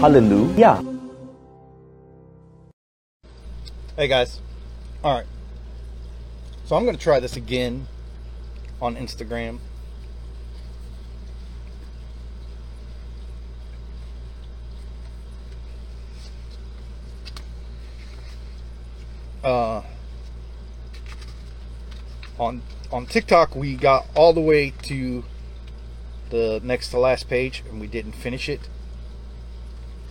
Hallelujah. Hey guys. All right. So I'm going to try this again on Instagram. Uh on on TikTok we got all the way to the next to last page and we didn't finish it.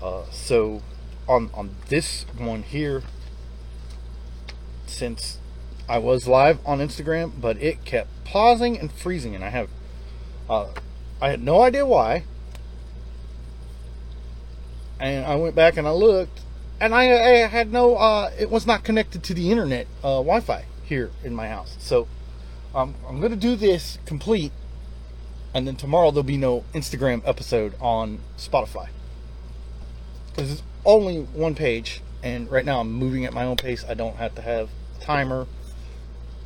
Uh, so on on this one here since I was live on Instagram, but it kept pausing and freezing, and I have, uh, I had no idea why. And I went back and I looked, and I, I had no, uh, it was not connected to the internet uh, Wi-Fi here in my house. So um, I'm gonna do this complete, and then tomorrow there'll be no Instagram episode on Spotify because it's only one page, and right now I'm moving at my own pace. I don't have to have a timer,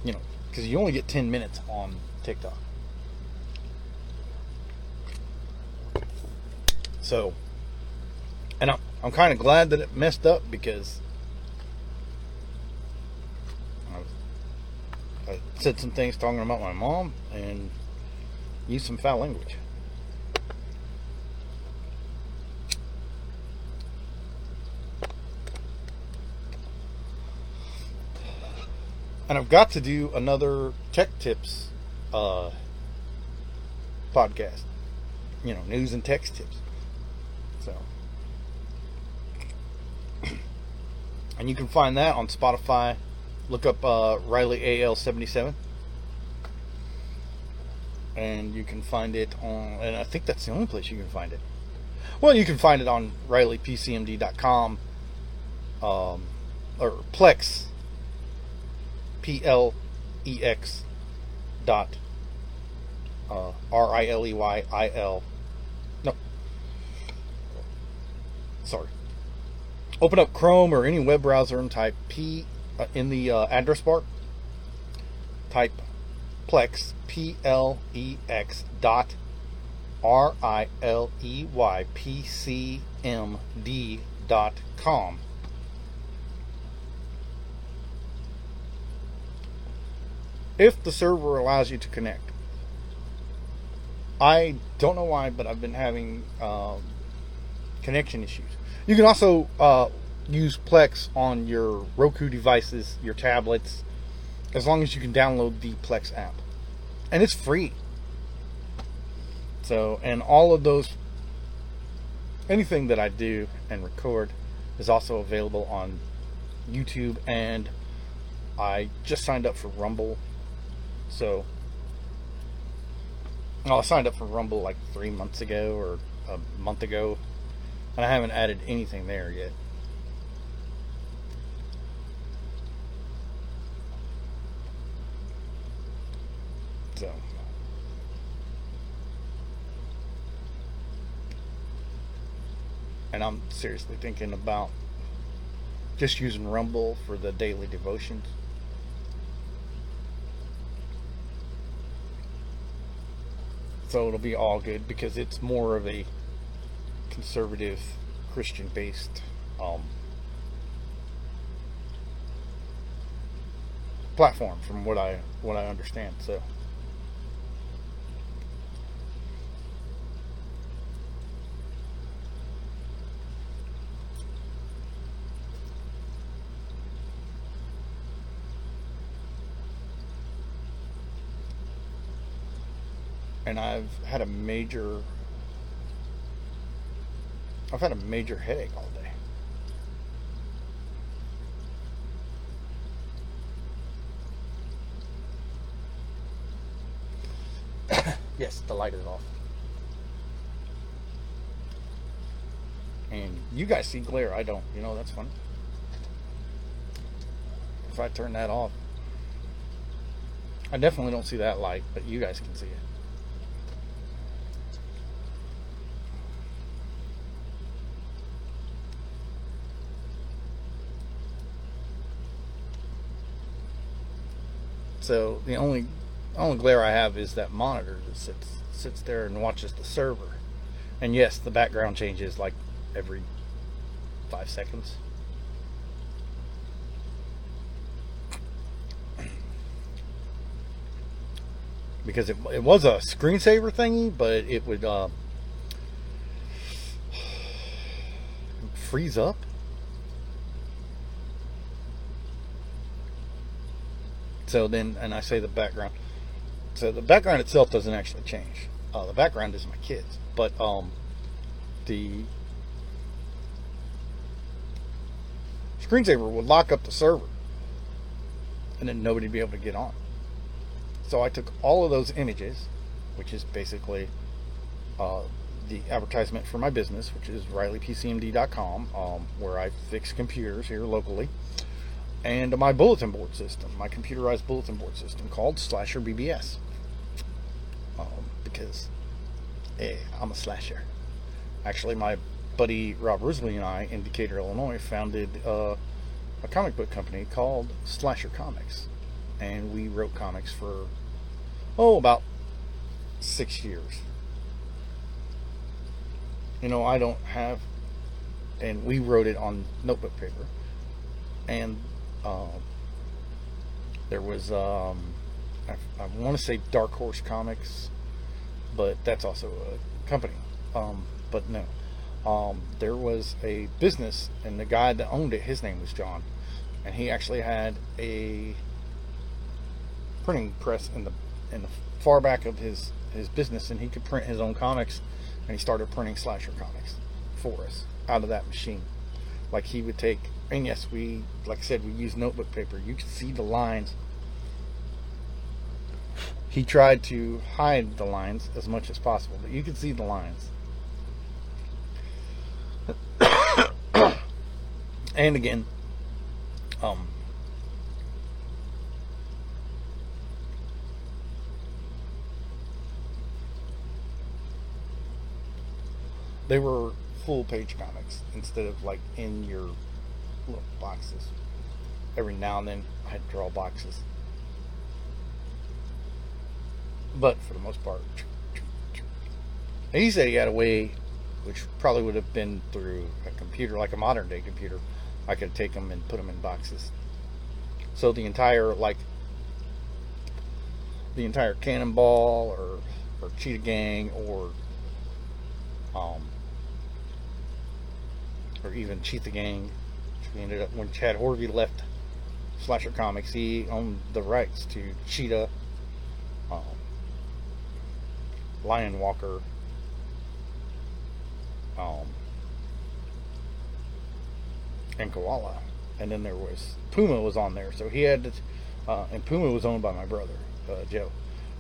you know, because you only get 10 minutes on TikTok. So, and I'm, I'm kind of glad that it messed up because I, I said some things talking about my mom and used some foul language. And I've got to do another tech tips uh, podcast. You know, news and tech tips. So, and you can find that on Spotify. Look up uh, Riley IL77, and you can find it on. And I think that's the only place you can find it. Well, you can find it on RileyPCMD.com um, or Plex P L E X dot uh, R I L E Y I L. No. Sorry. Open up Chrome or any web browser and type P uh, in the uh, address bar. Type Plex P L E X dot R I L E Y P C M D dot com. If the server allows you to connect. I don't know why, but I've been having um, connection issues. You can also uh, use Plex on your Roku devices, your tablets, as long as you can download the Plex app. And it's free. So, and all of those, anything that I do and record is also available on YouTube. And I just signed up for Rumble so, well, I signed up for Rumble like three months ago or a month ago, and I haven't added anything there yet. So, and I'm seriously thinking about just using Rumble for the daily devotions. So it'll be all good because it's more of a conservative Christian based um, platform from what I what I understand so and I've had a major I've had a major headache all day. yes, the light is off. And you guys see glare, I don't. You know, that's fun. If I turn that off, I definitely don't see that light, but you guys can see it. So the only only glare I have is that monitor that sits sits there and watches the server. And yes, the background changes like every five seconds. Because it, it was a screensaver thingy, but it would uh, freeze up. So then, and I say the background. So the background itself doesn't actually change. Uh, the background is my kids, but um, the screensaver would lock up the server, and then nobody would be able to get on. So I took all of those images, which is basically uh, the advertisement for my business, which is RileyPCMD.com, um, where I fix computers here locally and my bulletin board system, my computerized bulletin board system called Slasher BBS. Um, because, hey, I'm a slasher. Actually, my buddy Rob Risley and I in Decatur, Illinois, founded uh, a comic book company called Slasher Comics. And we wrote comics for, oh, about six years. You know, I don't have, and we wrote it on notebook paper. And um, there was, um, I, I want to say Dark Horse Comics, but that's also a company. Um, but no, um, there was a business, and the guy that owned it, his name was John, and he actually had a printing press in the in the far back of his his business, and he could print his own comics, and he started printing slasher comics for us out of that machine. Like he would take and yes, we, like I said, we use notebook paper. You can see the lines. He tried to hide the lines as much as possible, but you can see the lines. and again, um, they were full page comics instead of like in your little boxes. Every now and then I draw boxes. But for the most part, and he said he had a way, which probably would have been through a computer, like a modern day computer. I could take them and put them in boxes. So the entire, like, the entire Cannonball or, or Cheetah Gang or, um, or even Cheetah Gang he ended up when Chad Horvey left Slasher Comics, he owned the rights to Cheetah, um, Lion Walker, um, and Koala, and then there was Puma was on there, so he had to, uh, and Puma was owned by my brother uh, Joe,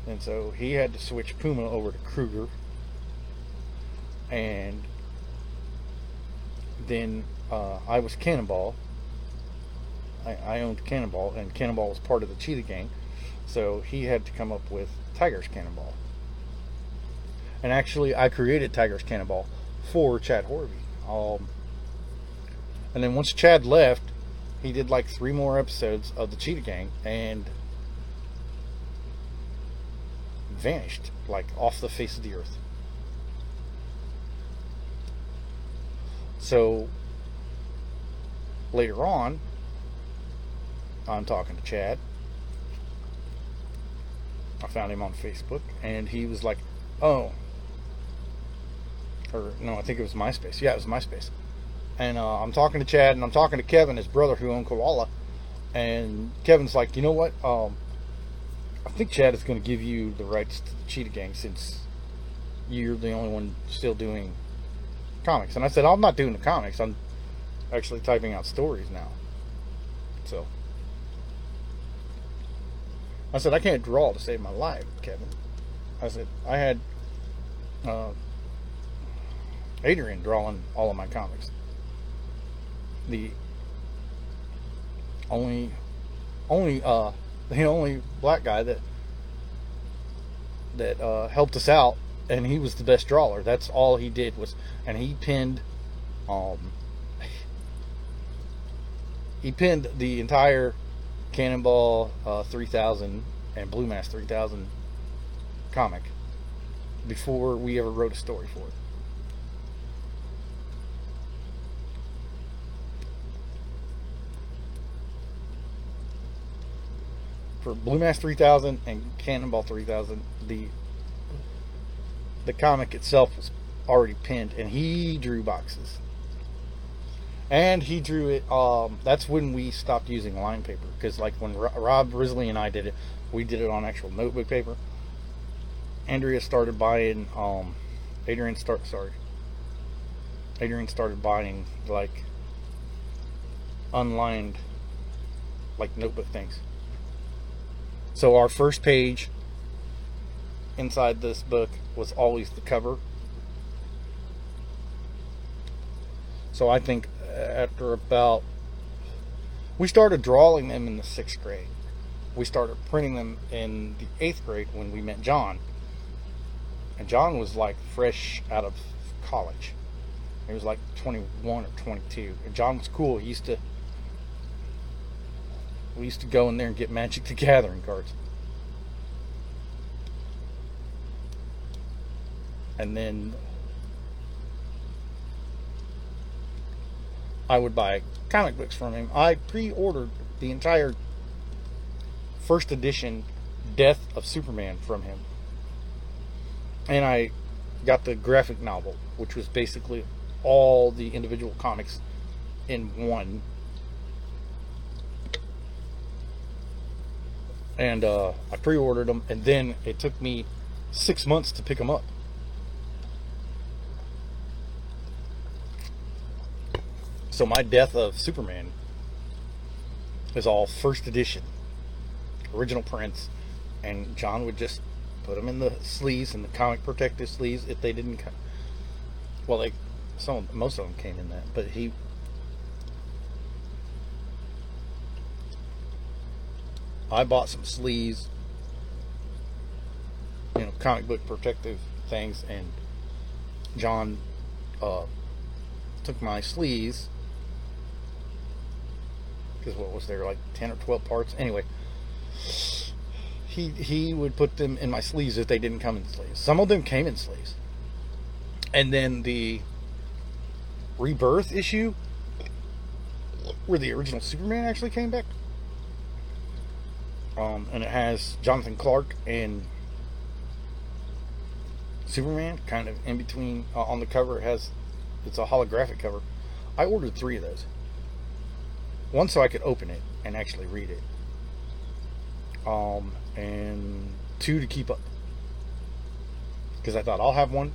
and so he had to switch Puma over to Kruger, and then uh, I was Cannonball. I, I, owned Cannonball, and Cannonball was part of the Cheetah Gang. So he had to come up with Tiger's Cannonball. And actually, I created Tiger's Cannonball for Chad Horvey. Um, and then once Chad left, he did like three more episodes of the Cheetah Gang and vanished, like off the face of the earth. So later on, I'm talking to Chad. I found him on Facebook, and he was like, "Oh," or no, I think it was MySpace. Yeah, it was MySpace. And uh, I'm talking to Chad, and I'm talking to Kevin, his brother, who owned Koala. And Kevin's like, "You know what? Um, I think Chad is going to give you the rights to the Cheetah Gang since you're the only one still doing comics. And I said, I'm not doing the comics. I'm actually typing out stories now. So I said, I can't draw to save my life, Kevin. I said, I had uh, Adrian drawing all of my comics. The only, only, uh, the only black guy that that uh, helped us out, and he was the best drawer. That's all he did was, and he pinned, um, he pinned the entire Cannonball uh, 3000 and Blue Mass 3000 comic before we ever wrote a story for it. For Blue Mass 3000 and Cannonball 3000, the the comic itself was already pinned, and he drew boxes. And he drew it. Um, that's when we stopped using line paper because, like, when Rob Risley and I did it, we did it on actual notebook paper. Andrea started buying. Um, Adrian start sorry. Adrian started buying like unlined, like notebook things. So our first page inside this book was always the cover. So I think after about we started drawing them in the sixth grade. We started printing them in the eighth grade when we met John. And John was like fresh out of college. He was like 21 or 22. And John was cool. He used to we used to go in there and get Magic the Gathering cards. And then I would buy comic books from him. I pre-ordered the entire first edition Death of Superman from him. And I got the graphic novel, which was basically all the individual comics in one. And uh, I pre ordered them, and then it took me six months to pick them up. So my Death of Superman is all first edition, original prints, and John would just put them in the sleeves and the comic protective sleeves if they didn't. Come. Well, they some most of them came in that, but he. I bought some sleeves, you know, comic book protective things, and John uh, took my sleeves because what was there like 10 or 12 parts? Anyway he he would put them in my sleeves if they didn't come in sleeves. Some of them came in sleeves. And then the rebirth issue where the original superman actually came back. Um, and it has jonathan clark and superman kind of in between uh, on the cover. It has it's a holographic cover. I ordered three of those one so I could open it and actually read it, um, and two to keep up because I thought I'll have one,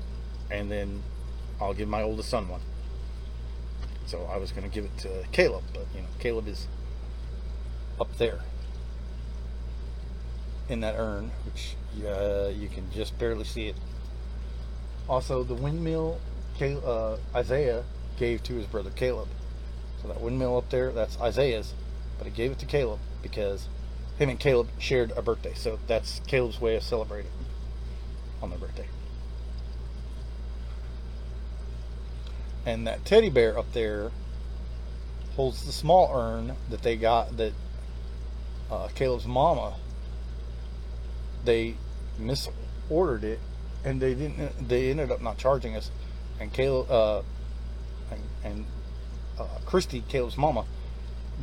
and then I'll give my oldest son one. So I was going to give it to Caleb, but you know Caleb is up there in that urn, which uh, you can just barely see it. Also, the windmill uh, Isaiah gave to his brother Caleb. So that windmill up there, that's Isaiah's, but he gave it to Caleb because him and Caleb shared a birthday. So that's Caleb's way of celebrating on their birthday. And that teddy bear up there holds the small urn that they got that uh, Caleb's mama they misordered it and they didn't they ended up not charging us and Caleb uh, and, and uh, Christy, Caleb's mama,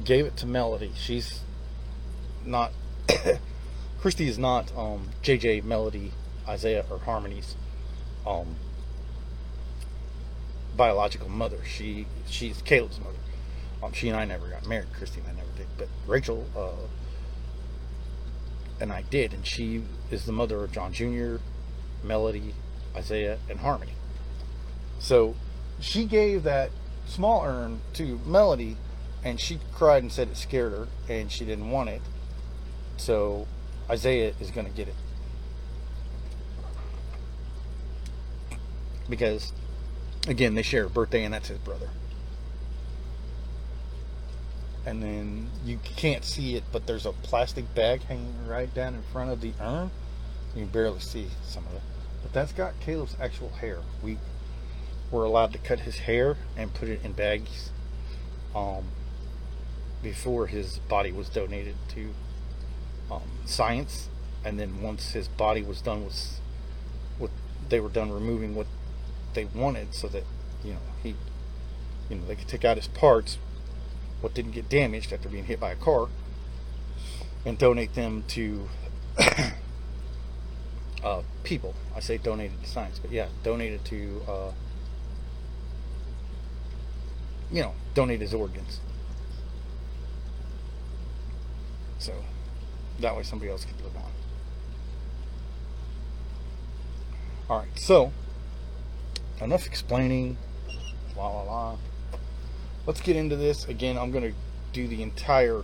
gave it to Melody. She's not. Christy is not um, JJ, Melody, Isaiah, or Harmony's um, biological mother. She she's Caleb's mother. Um, she and I never got married. Christy and I never did. But Rachel, uh, and I did. And she is the mother of John Jr., Melody, Isaiah, and Harmony. So she gave that small urn to Melody, and she cried and said it scared her, and she didn't want it. So Isaiah is going to get it. Because, again, they share a birthday, and that's his brother. And then you can't see it, but there's a plastic bag hanging right down in front of the urn. You can barely see some of it. But that's got Caleb's actual hair. We were allowed to cut his hair and put it in bags um, before his body was donated to um, science. And then once his body was done with what they were done removing what they wanted, so that you know he, you know, they could take out his parts, what didn't get damaged after being hit by a car, and donate them to uh, people. I say donated to science, but yeah, donated to, uh, you know, donate his organs. So that way somebody else could live on. All right, so enough explaining. La la la. Let's get into this again. I'm going to do the entire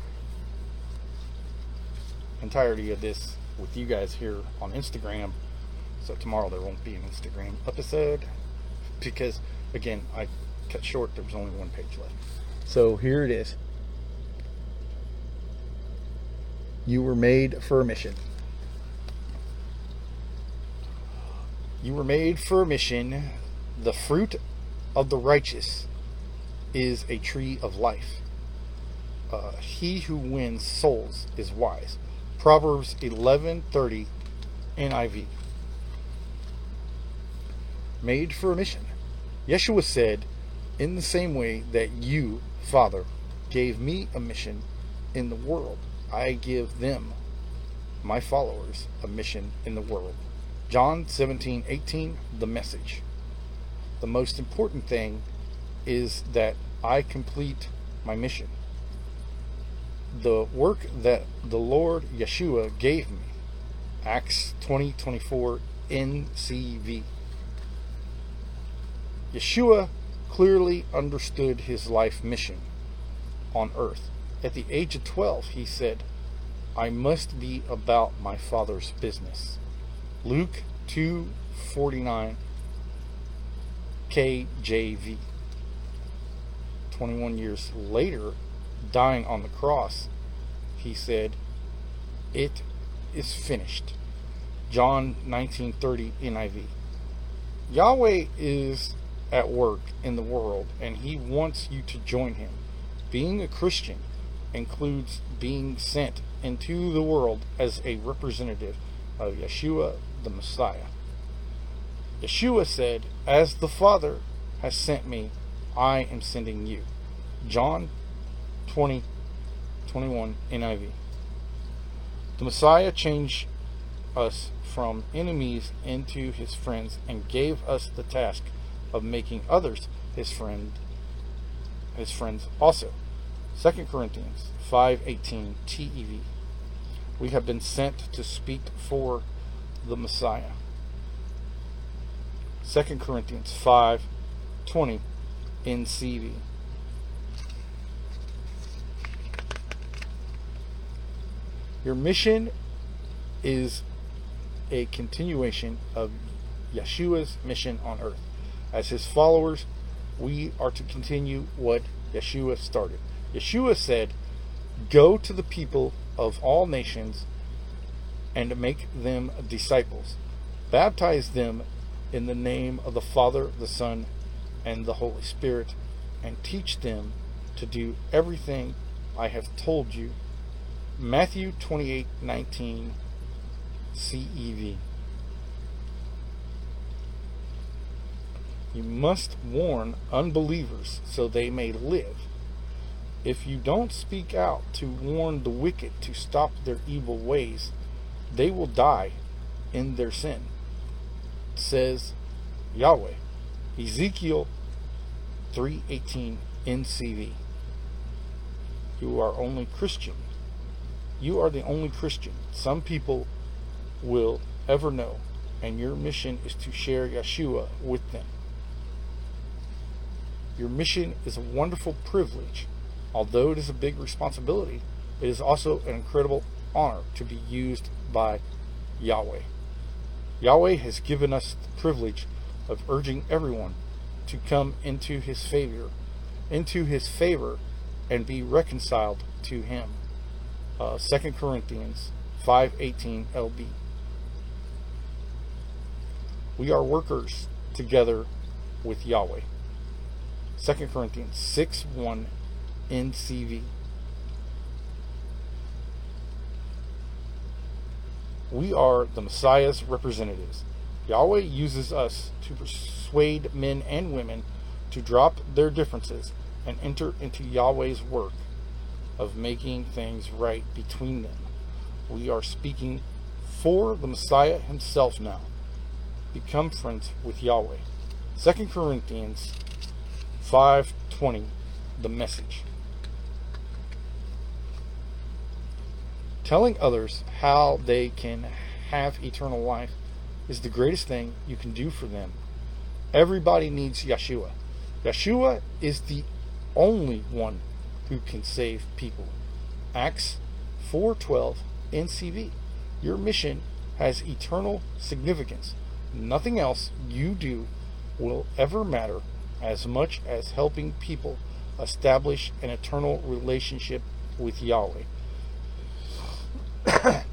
entirety of this with you guys here on Instagram. So tomorrow there won't be an Instagram episode because again I cut short. There was only one page left. So here it is. You were made for a mission. You were made for a mission. The fruit of the righteous is a tree of life. Uh, he who wins souls is wise. Proverbs 11:30 NIV. Made for a mission. Yeshua said, "In the same way that you, Father, gave me a mission in the world, I give them, my followers, a mission in the world." John 17:18, the message. The most important thing is that I complete my mission the work that the Lord Yeshua gave me. Acts 20 24 NCV. Yeshua clearly understood his life mission on earth. At the age of 12, he said, I must be about my Father's business. Luke 2:49 KJV. 21 years later, dying on the cross, he said, "It is finished." John 19:30 NIV. Yahweh is at work in the world and he wants you to join him. Being a Christian includes being sent into the world as a representative of Yeshua the Messiah. Yeshua said, As the Father has sent me, I am sending you. John 20, 21 NIV. The Messiah changed us from enemies into his friends and gave us the task of making others his friend his friends also. 2 Corinthians 5:18 TEV. We have been sent to speak for the Messiah. 2 Corinthians 5:20 NCV. Your mission is a continuation of Yeshua's mission on earth. As his followers, we are to continue what Yeshua started. Yeshua said, Go to the people of all nations and make them disciples. Baptize them in the name of the Father, the Son, and the Holy Spirit, and teach them to do everything I have told you Matthew 28:19 CEV. You must warn unbelievers so they may live. If you don't speak out to warn the wicked to stop their evil ways, they will die in their sin, says Yahweh. Ezekiel 3:18 NCV. You are only Christian You are the only Christian some people will ever know, and your mission is to share Yeshua with them. Your mission is a wonderful privilege. Although it is a big responsibility, it is also an incredible honor to be used by Yahweh. Yahweh has given us the privilege of urging everyone to come into his favor, into his favor and be reconciled to him. Uh, 2 Corinthians 5:18 LB. We are workers together with Yahweh. 2 Corinthians 6 1 NCV. We are the Messiah's representatives. Yahweh uses us to persuade men and women to drop their differences and enter into Yahweh's work of making things right between them. We are speaking for the Messiah himself now. Become friends with Yahweh. 2 Corinthians 5:20 the message. Telling others how they can have eternal life is the greatest thing you can do for them. Everybody needs Yeshua. Yeshua is the only one who can save people. Acts 4:12 NCV. Your mission has eternal significance. Nothing else you do will ever matter as much as helping people establish an eternal relationship with Yahweh.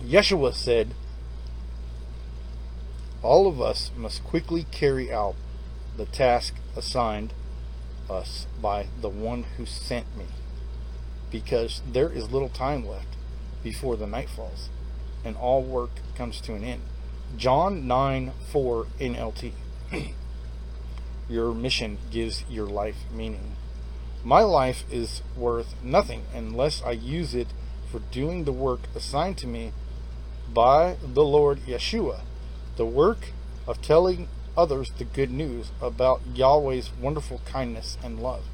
Yeshua said, All of us must quickly carry out the task assigned us by the one who sent me, because there is little time left before the night falls, and all work comes to an end. John 9 4 NLT. Your mission gives your life meaning. My life is worth nothing unless I use it for doing the work assigned to me by the Lord Yeshua, the work of telling others the good news about Yahweh's wonderful kindness and love.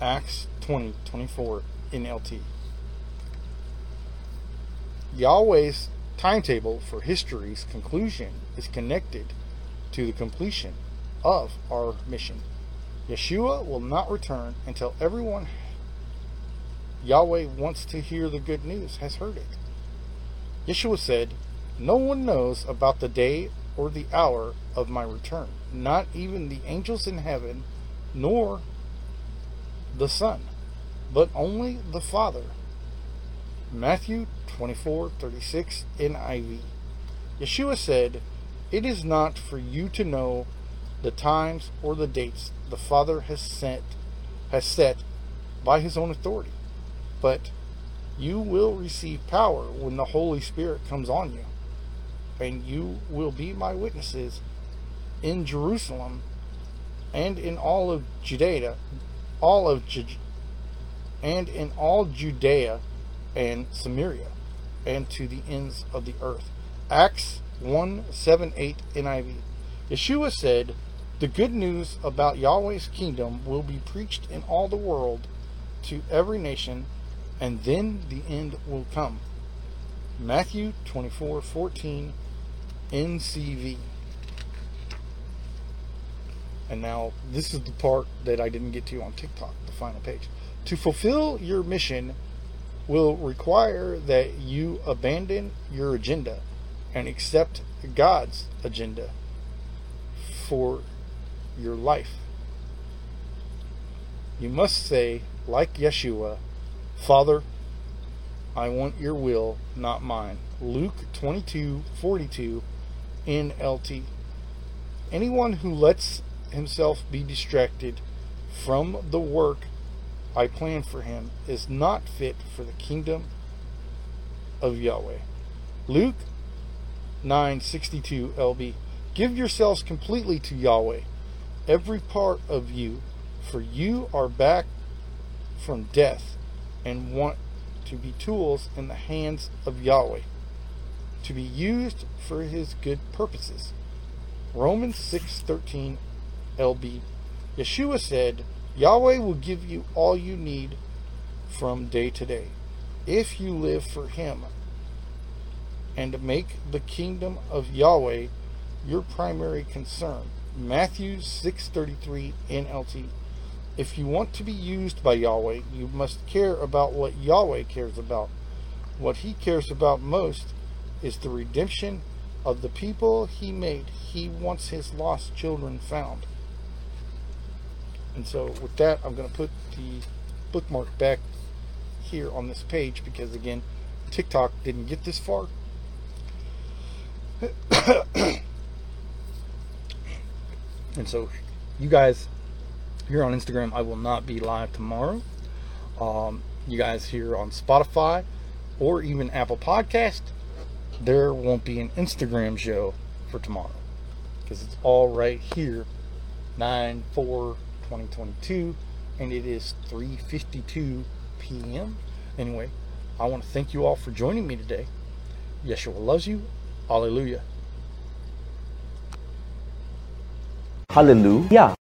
Acts 20 24 NLT. Yahweh's timetable for history's conclusion is connected to the completion of our mission. Yeshua will not return until everyone Yahweh wants to hear the good news has heard it. Yeshua said, No one knows about the day or the hour of my return, not even the angels in heaven, nor the Son, but only the Father. Matthew 24:36 NIV. Yeshua said, "It is not for you to know the times or the dates the Father has sent has set by his own authority, but you will receive power when the Holy Spirit comes on you, and you will be my witnesses in Jerusalem and in all of Judea, all of and in all Judea and Samaria, and to the ends of the earth. Acts 1 7 8 NIV. Yeshua said, The good news about Yahweh's kingdom will be preached in all the world to every nation, and then the end will come. Matthew 24 14 NCV. And now, this is the part that I didn't get to on TikTok, the final page. To fulfill your mission will require that you abandon your agenda and accept God's agenda for your life. You must say, like Yeshua, Father, I want your will, not mine. Luke 22:42 NLT. Anyone who lets himself be distracted from the work I plan for him is not fit for the kingdom of Yahweh. Luke 9:62 LB. Give yourselves completely to Yahweh, every part of you, for you are back from death and want to be tools in the hands of Yahweh, to be used for his good purposes. Romans 6:13 LB. Yeshua said, Yahweh will give you all you need from day to day. if you live for Him and make the kingdom of Yahweh your primary concern. Matthew 6:33 NLT. If you want to be used by Yahweh, you must care about what Yahweh cares about. What he cares about most is the redemption of the people he made. He wants his lost children found. And so with that, I'm going to put the bookmark back here on this page because again, TikTok didn't get this far. and so you guys here on Instagram, I will not be live tomorrow. Um, you guys here on Spotify or even Apple Podcast, there won't be an Instagram show for tomorrow because it's all right here 9 4 2022 and it is 3:52 p.m. Anyway, I want to thank you all for joining me today. Yeshua loves you. Hallelujah. Hallelujah